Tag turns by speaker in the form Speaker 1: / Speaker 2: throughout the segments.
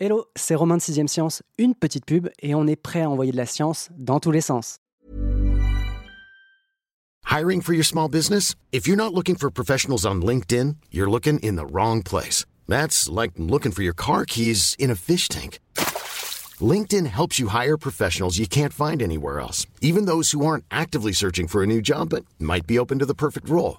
Speaker 1: Hello, c'est Romain de 6ème Science, une petite pub et on est prêt à envoyer de la science dans tous les sens.
Speaker 2: Hiring for your small business? If you're not looking for professionals on LinkedIn, you're looking in the wrong place. That's like looking for your car keys in a fish tank. LinkedIn helps you hire professionals you can't find anywhere else, even those who aren't actively searching for a new job but might be open to the perfect role.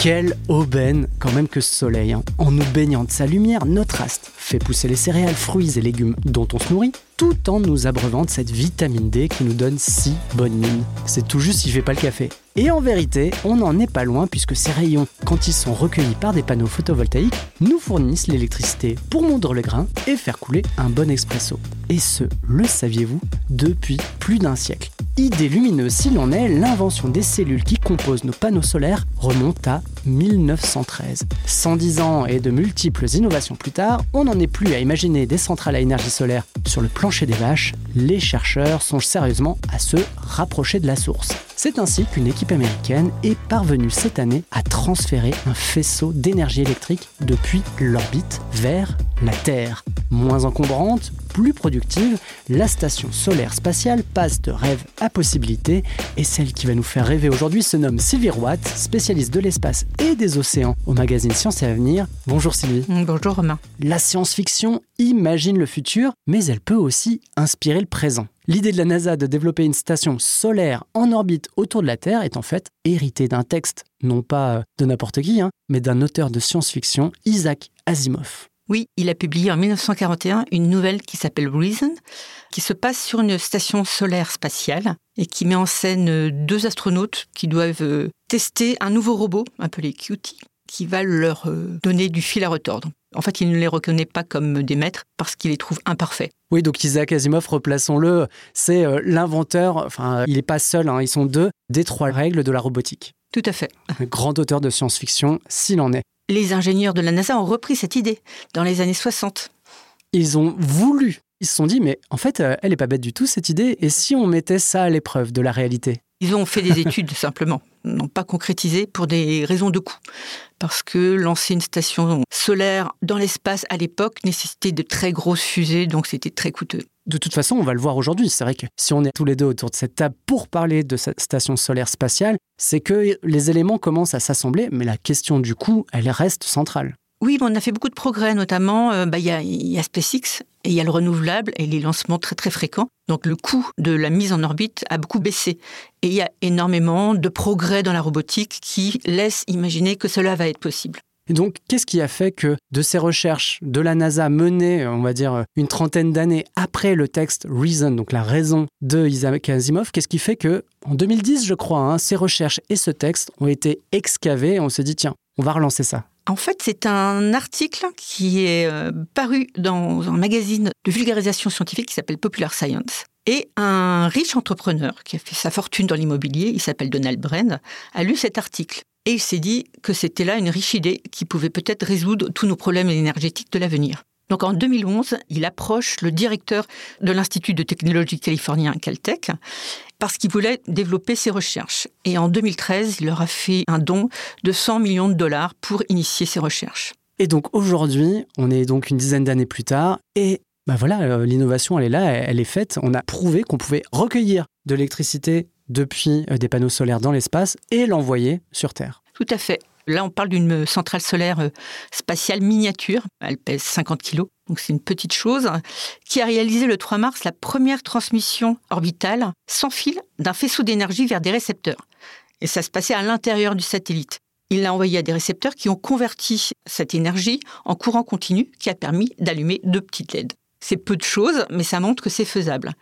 Speaker 1: Quelle aubaine quand même que ce soleil. hein. En nous baignant de sa lumière, notre astre fait pousser les céréales, fruits et légumes dont on se nourrit, tout en nous abreuvant de cette vitamine D qui nous donne si bonne mine. C'est tout juste s'il fait pas le café. Et en vérité, on n'en est pas loin puisque ces rayons, quand ils sont recueillis par des panneaux photovoltaïques, nous fournissent l'électricité pour mondre le grain et faire couler un bon expresso. Et ce, le saviez-vous, depuis plus d'un siècle. Idée lumineuse s'il en est, l'invention des cellules qui composent nos panneaux solaires remonte à 1913. 110 ans et de multiples innovations plus tard, on n'en est plus à imaginer des centrales à énergie solaire sur le plancher des vaches, les chercheurs songent sérieusement à se rapprocher de la source. C'est ainsi qu'une équipe américaine est parvenue cette année à transférer un faisceau d'énergie électrique depuis l'orbite vers la Terre. Moins encombrante, plus productive, la station solaire spatiale passe de rêve à possibilité et celle qui va nous faire rêver aujourd'hui se nomme Sylvie Roat, spécialiste de l'espace et des océans au magazine Science et Avenir. Bonjour Sylvie.
Speaker 3: Bonjour Romain.
Speaker 1: La science-fiction imagine le futur, mais elle peut aussi inspirer le présent. L'idée de la NASA de développer une station solaire en orbite autour de la Terre est en fait héritée d'un texte, non pas de n'importe qui, hein, mais d'un auteur de science-fiction, Isaac Asimov.
Speaker 3: Oui, il a publié en 1941 une nouvelle qui s'appelle Reason, qui se passe sur une station solaire spatiale et qui met en scène deux astronautes qui doivent euh, tester un nouveau robot, appelé Cutie, qui va leur euh, donner du fil à retordre. En fait, il ne les reconnaît pas comme des maîtres parce qu'il les trouve imparfaits.
Speaker 1: Oui, donc Isaac Asimov, replaçons-le, c'est euh, l'inventeur, enfin, il n'est pas seul, hein, ils sont deux, des trois règles de la robotique.
Speaker 3: Tout à fait.
Speaker 1: Un grand auteur de science-fiction, s'il en est.
Speaker 3: Les ingénieurs de la NASA ont repris cette idée dans les années 60.
Speaker 1: Ils ont voulu, ils se sont dit, mais en fait, euh, elle n'est pas bête du tout, cette idée, et si on mettait ça à l'épreuve de la réalité?
Speaker 3: Ils ont fait des études simplement, n'ont pas concrétisé pour des raisons de coût. Parce que lancer une station solaire dans l'espace à l'époque nécessitait de très grosses fusées, donc c'était très coûteux.
Speaker 1: De toute façon, on va le voir aujourd'hui. C'est vrai que si on est tous les deux autour de cette table pour parler de cette station solaire spatiale, c'est que les éléments commencent à s'assembler, mais la question du coût, elle reste centrale.
Speaker 3: Oui, on a fait beaucoup de progrès, notamment euh, bah, il y, a, SpaceX et il y a le renouvelable et les lancements très très fréquents. Donc le coût de la mise en orbite a beaucoup baissé. Et il y a énormément de progrès dans la robotique qui laissent imaginer que cela va être possible.
Speaker 1: Et donc, qu'est-ce qui a fait que de ces recherches de la NASA menées, on va dire, une trentaine d'années après le texte Reason, donc la raison de Isaac Asimov, qu'est-ce qui fait que, en 2010, je crois, hein, ces recherches et ce texte ont été excavés et on s'est dit, tiens, on va relancer ça
Speaker 3: En fait, c'est un article qui est euh, paru dans un magazine de vulgarisation scientifique qui s'appelle Popular Science. Et un riche entrepreneur qui a fait sa fortune dans l'immobilier, il s'appelle Donald Brand, a lu cet article. Et il s'est dit que c'était là une riche idée qui pouvait peut-être résoudre tous nos problèmes énergétiques de l'avenir. Donc en 2011, il approche le directeur de l'Institut de technologie californien Caltech parce qu'il voulait développer ses recherches. Et en 2013, il leur a fait un don de 100 millions de dollars pour initier ses recherches.
Speaker 1: Et donc aujourd'hui, on est donc une dizaine d'années plus tard et bah voilà, euh, l'innovation, elle est là, elle, elle est faite. On a prouvé qu'on pouvait recueillir de l'électricité depuis euh, des panneaux solaires dans l'espace et l'envoyer sur Terre.
Speaker 3: Tout à fait. Là, on parle d'une centrale solaire euh, spatiale miniature. Elle pèse 50 kilos, donc c'est une petite chose, qui a réalisé le 3 mars la première transmission orbitale sans fil d'un faisceau d'énergie vers des récepteurs. Et ça se passait à l'intérieur du satellite. Il l'a envoyé à des récepteurs qui ont converti cette énergie en courant continu qui a permis d'allumer deux petites LED. C'est peu de choses, mais ça montre que c'est faisable.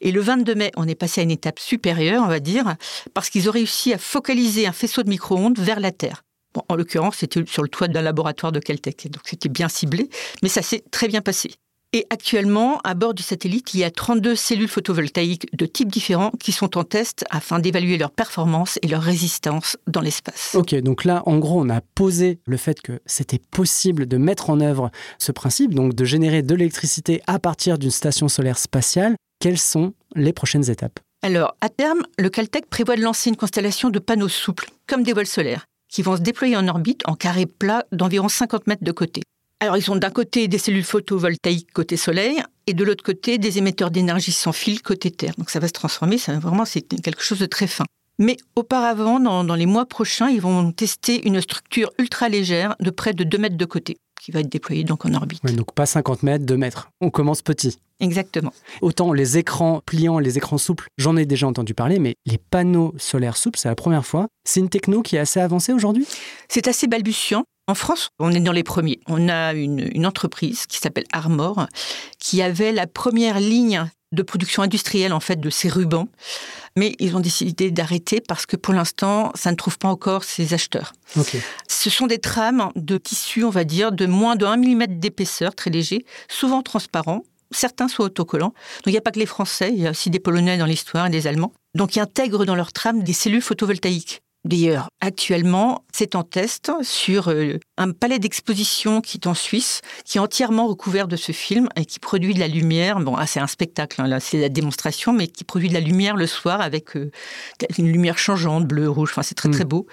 Speaker 3: Et le 22 mai, on est passé à une étape supérieure, on va dire, parce qu'ils ont réussi à focaliser un faisceau de micro-ondes vers la Terre. Bon, en l'occurrence, c'était sur le toit d'un laboratoire de Caltech, donc c'était bien ciblé, mais ça s'est très bien passé. Et actuellement, à bord du satellite, il y a 32 cellules photovoltaïques de types différents qui sont en test afin d'évaluer leur performance et leur résistance dans l'espace.
Speaker 1: Ok, donc là, en gros, on a posé le fait que c'était possible de mettre en œuvre ce principe, donc de générer de l'électricité à partir d'une station solaire spatiale. Quelles sont les prochaines étapes?
Speaker 3: Alors, à terme, le Caltech prévoit de lancer une constellation de panneaux souples, comme des voiles solaires, qui vont se déployer en orbite en carré plat d'environ 50 mètres de côté. Alors, ils ont d'un côté des cellules photovoltaïques côté Soleil et de l'autre côté des émetteurs d'énergie sans fil côté Terre. Donc, ça va se transformer, ça, vraiment, c'est quelque chose de très fin. Mais auparavant, dans, dans, les mois prochains, ils vont tester une structure ultra légère de près de 2 mètres de côté qui va être déployé donc en orbite.
Speaker 1: donc pas 50 mètres, 2 mètres. On commence petit.
Speaker 3: Exactement.
Speaker 1: Autant les écrans pliants, les écrans souples, j'en ai déjà entendu parler, mais les panneaux solaires souples, c'est la première fois. C'est une techno qui est assez avancée aujourd'hui?
Speaker 3: C'est assez balbutiant. En France, on est dans les premiers. On a une, une entreprise qui s'appelle Armor, qui avait la première ligne de production industrielle en fait de ces rubans, mais ils ont décidé d'arrêter parce que pour l'instant, ça ne trouve pas encore ses acheteurs. Ce sont des trames de tissu, on va dire, de moins de 1 mm d'épaisseur, très léger, souvent transparents. Certains sont autocollants. Donc il n'y a pas que les Français, il y a aussi des Polonais dans l'histoire et des Allemands. Donc ils intègrent dans leurs trames des cellules photovoltaïques. D'ailleurs, actuellement, c'est en test sur euh, un palais d'exposition qui est en Suisse, qui est entièrement recouvert de ce film et qui produit de la lumière. Bon, ah, c'est un spectacle, hein, là, c'est la démonstration, mais qui produit de la lumière le soir avec euh, une lumière changeante, bleu, rouge. Enfin, c'est très, très mm. beau.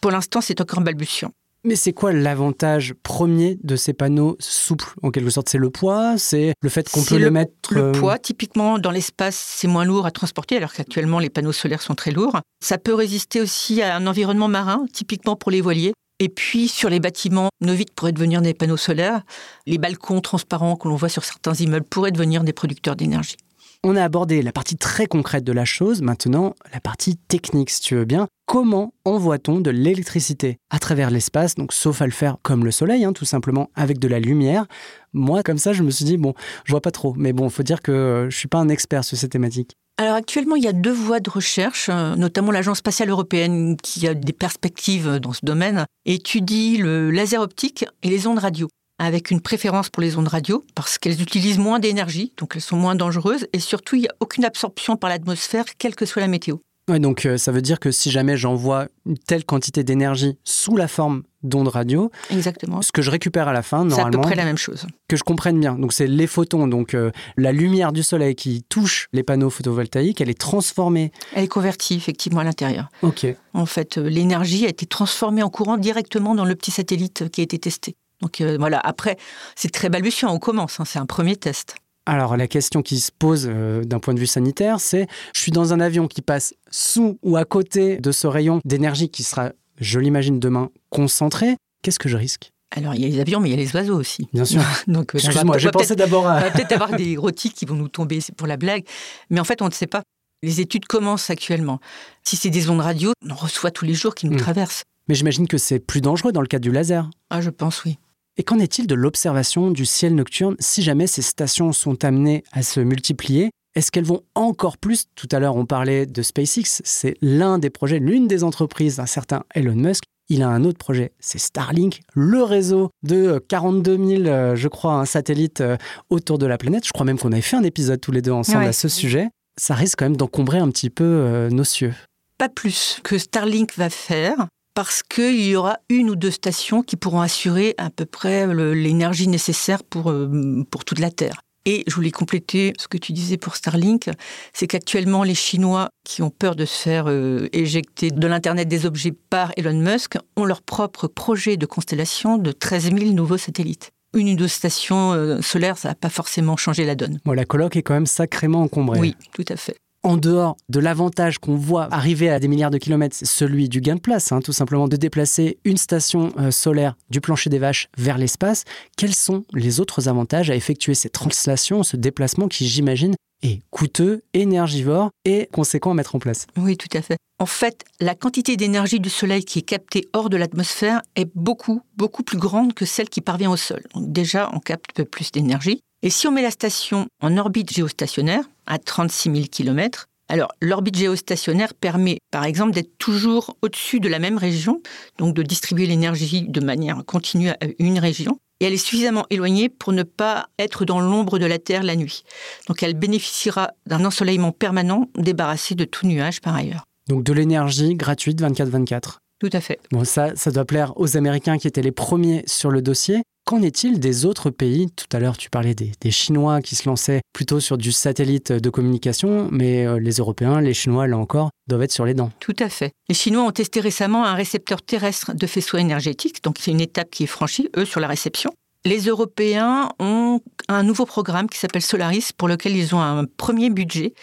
Speaker 3: Pour l'instant, c'est encore balbutiant.
Speaker 1: Mais c'est quoi l'avantage premier de ces panneaux souples En quelque sorte, c'est le poids, c'est le fait qu'on peut les mettre.
Speaker 3: Le euh, poids, typiquement, dans l'espace, c'est moins lourd à transporter, alors qu'actuellement, les panneaux solaires sont très lourds. Ça peut résister aussi à un environnement marin, typiquement pour les voiliers. Et puis, sur les bâtiments, nos vitres pourraient devenir des panneaux solaires. Les balcons transparents que l'on voit sur certains immeubles pourraient devenir des producteurs d'énergie.
Speaker 1: On a abordé la partie très concrète de la chose, maintenant la partie technique si tu veux bien. Comment envoie-t-on de l'électricité à travers l'espace, donc sauf à le faire comme le soleil, hein, tout simplement avec de la lumière? Moi, comme ça, je me suis dit, bon, je vois pas trop, mais bon, faut dire que euh, je suis pas un expert sur ces thématiques.
Speaker 3: Alors actuellement, il y a deux voies de recherche, euh, notamment l'Agence spatiale européenne qui a des perspectives dans ce domaine, étudie le laser optique et les ondes radio avec une préférence pour les ondes radio, parce qu'elles utilisent moins d'énergie, donc elles sont moins dangereuses, et surtout, il n'y a aucune absorption par l'atmosphère, quelle que soit la météo.
Speaker 1: Ouais, donc euh, ça veut dire que si jamais j'envoie une telle quantité d'énergie sous la forme d'ondes radio,
Speaker 3: Exactement.
Speaker 1: ce que je récupère à la fin, normalement,
Speaker 3: c'est à peu près la même chose.
Speaker 1: Que je comprenne bien. Donc c'est les photons, donc euh, la lumière du soleil qui touche les panneaux photovoltaïques, elle est transformée.
Speaker 3: Elle est convertie effectivement à l'intérieur.
Speaker 1: Ok.
Speaker 3: En fait, euh, l'énergie a été transformée en courant directement dans le petit satellite qui a été testé. Donc euh, voilà, après, c'est très balbutiant, on commence, hein, c'est un premier test.
Speaker 1: Alors la question qui se pose euh, d'un point de vue sanitaire, c'est je suis dans un avion qui passe sous ou à côté de ce rayon d'énergie qui sera, je l'imagine demain, concentré. Qu'est-ce que je risque?
Speaker 3: Alors, il y a les avions, mais il y a les oiseaux aussi.
Speaker 1: Bien sûr.
Speaker 3: Donc,
Speaker 1: euh, Excuse-moi, j'ai pensé d'abord à...
Speaker 3: On va peut-être avoir des gros qui vont nous tomber, pour la blague. Mais en fait, on ne sait pas. Les études commencent actuellement. Si c'est des ondes radio, on en reçoit tous les jours qui nous hmm. traversent.
Speaker 1: Mais j'imagine que c'est plus dangereux dans le cas du laser.
Speaker 3: Ah, je pense, oui.
Speaker 1: Et qu'en est-il de l'observation du ciel nocturne si jamais ces stations sont amenées à se multiplier? Est-ce qu'elles vont encore plus? Tout à l'heure, on parlait de SpaceX, c'est l'un des projets, l'une des entreprises d'un certain Elon Musk. Il a un autre projet, c'est Starlink, le réseau de 42 000, euh, je crois, un satellite euh, autour de la planète. Je crois même qu'on avait fait un épisode tous les deux ensemble à ce sujet. Ça risque quand même d'encombrer un petit peu euh, nos cieux.
Speaker 3: Pas plus que Starlink va faire parce qu'il y aura une ou deux stations qui pourront assurer à peu près l'énergie nécessaire pour, euh, pour toute la Terre. Et je voulais compléter ce que tu disais pour Starlink, c'est qu'actuellement les Chinois qui ont peur de se faire euh, éjecter de l'Internet des objets par Elon Musk ont leur propre projet de constellation de 13 000 nouveaux satellites. Une ou deux stations euh, solaires, ça n'a pas forcément changé la donne.
Speaker 1: Bon, la colloque est quand même sacrément encombrée.
Speaker 3: Oui, tout à fait
Speaker 1: en dehors de l'avantage qu'on voit arriver à des milliards de kilomètres, celui du gain de place, hein, tout simplement de déplacer une station euh, solaire du plancher des vaches vers l'espace, quels sont les autres avantages à effectuer cette translation, ce déplacement qui, j'imagine, est coûteux, énergivore et conséquent à mettre en place.
Speaker 3: Oui, tout à fait. En fait, la quantité d'énergie du Soleil qui est captée hors de l'atmosphère est beaucoup, beaucoup plus grande que celle qui parvient au sol. Donc déjà, on capte peu plus d'énergie. Et si on met la station en orbite géostationnaire, à 36 000 km, Alors, l'orbite géostationnaire permet, par exemple, d'être toujours au-dessus de la même région, donc de distribuer l'énergie de manière continue à une région. Et elle est suffisamment éloignée pour ne pas être dans l'ombre de la Terre la nuit. Donc, elle bénéficiera d'un ensoleillement permanent, débarrassé de tout nuage par ailleurs.
Speaker 1: Donc, de l'énergie gratuite 24-24.
Speaker 3: Tout à fait.
Speaker 1: Bon, ça, ça doit plaire aux Américains qui étaient les premiers sur le dossier. Qu'en est-il des autres pays? Tout à l'heure, tu parlais des, Chinois qui se lançaient plutôt sur du satellite de communication, mais euh, les Européens, les Chinois, là encore, doivent être sur les dents.
Speaker 3: Tout à fait. Les Chinois ont testé récemment un récepteur terrestre de faisceau énergétique, donc c'est une étape qui est franchie, eux, sur la réception. Les Européens ont un nouveau programme qui s'appelle Solaris, pour lequel ils ont un premier budget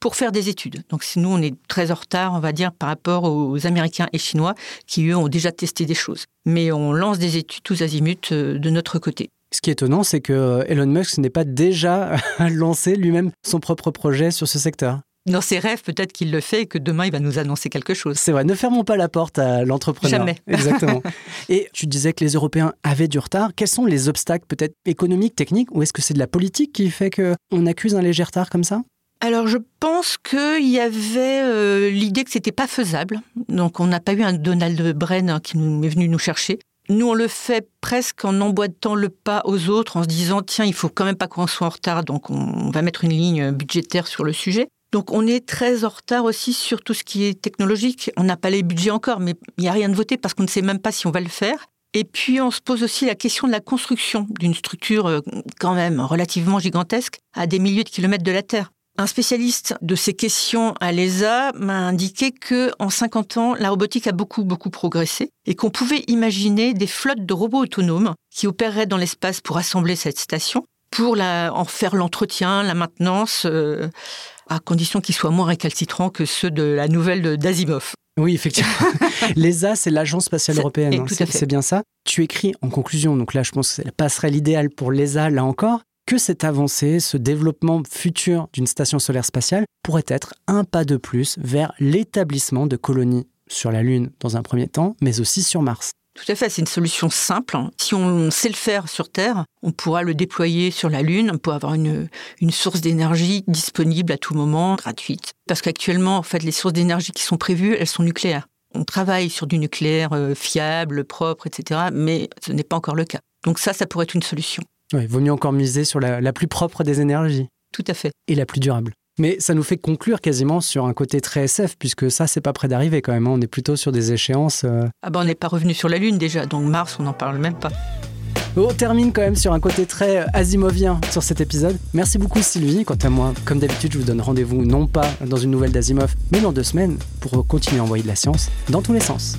Speaker 3: pour faire des études. Donc nous, on est très en retard, on va dire, par rapport aux Américains et Chinois qui, eux, ont déjà testé des choses. Mais on lance des études tous azimuts euh, de notre côté.
Speaker 1: Ce qui est étonnant, c'est que euh, Elon Musk n'est pas déjà lancé lui-même son propre projet sur ce secteur.
Speaker 3: Dans ses rêves, peut-être qu'il le fait et que demain, il va nous annoncer quelque chose.
Speaker 1: C'est vrai, ne fermons pas la porte à l'entrepreneur.
Speaker 3: Jamais.
Speaker 1: Exactement. et tu disais que les Européens avaient du retard. Quels sont les obstacles peut-être économiques, techniques, ou est-ce que c'est de la politique qui fait qu'on accuse un léger retard comme ça?
Speaker 3: Alors je pense qu'il y avait euh, l'idée que c'était pas faisable. Donc on n'a pas eu un Donald Bren qui nous, est venu nous chercher. Nous, on le fait presque en emboîtant le pas aux autres, en se disant tiens, il faut quand même pas qu'on soit en retard, donc on, va mettre une ligne budgétaire sur le sujet. Donc on est très en retard aussi sur tout ce qui est technologique. On n'a pas les budgets encore, mais il n'y a rien de voté parce qu'on ne sait même pas si on va le faire. Et puis on se pose aussi la question de la construction d'une structure euh, quand même relativement gigantesque à des milliers de kilomètres de la Terre. Un spécialiste de ces questions à l'ESA m'a indiqué que en 50 ans, la robotique a beaucoup beaucoup progressé et qu'on pouvait imaginer des flottes de robots autonomes qui opéreraient dans l'espace pour assembler cette station, pour la, en faire l'entretien, la maintenance, euh, à condition qu'ils soient moins récalcitrants que ceux de la nouvelle d'Asimov.
Speaker 1: Oui, effectivement. L'ESA, c'est l'Agence spatiale européenne. Hein, c'est bien ça. Tu écris en conclusion, donc là, je pense que c'est la passerelle idéale pour l'ESA, là encore que cette avancée, ce développement futur d'une station solaire spatiale pourrait être un pas de plus vers l'établissement de colonies sur la Lune dans un premier temps, mais aussi sur Mars.
Speaker 3: Tout à fait, c'est une solution simple. Si on sait le faire sur Terre, on pourra le déployer sur la Lune, on pourra avoir une, une source d'énergie disponible à tout moment, gratuite. Parce qu'actuellement, en fait, les sources d'énergie qui sont prévues, elles sont nucléaires. On travaille sur du nucléaire euh, fiable, propre, etc., mais ce n'est pas encore le cas. Donc ça, ça pourrait être une solution.
Speaker 1: Oui, vaut mieux encore miser sur la, plus propre des énergies.
Speaker 3: Tout à fait.
Speaker 1: Et la plus durable. Mais ça nous fait conclure quasiment sur un côté très SF, puisque ça, c'est pas près d'arriver quand même. Hein. On est plutôt sur des échéances. Euh,
Speaker 3: ah ben, on n'est pas revenu sur la Lune déjà, donc Mars, on n'en parle même pas.
Speaker 1: On termine quand même sur un côté très asimovien sur cet épisode. Merci beaucoup Sylvie. Quant à moi, comme d'habitude, je vous donne rendez-vous non pas dans une nouvelle d'Asimov, mais dans deux semaines pour continuer à envoyer de la science dans tous les sens.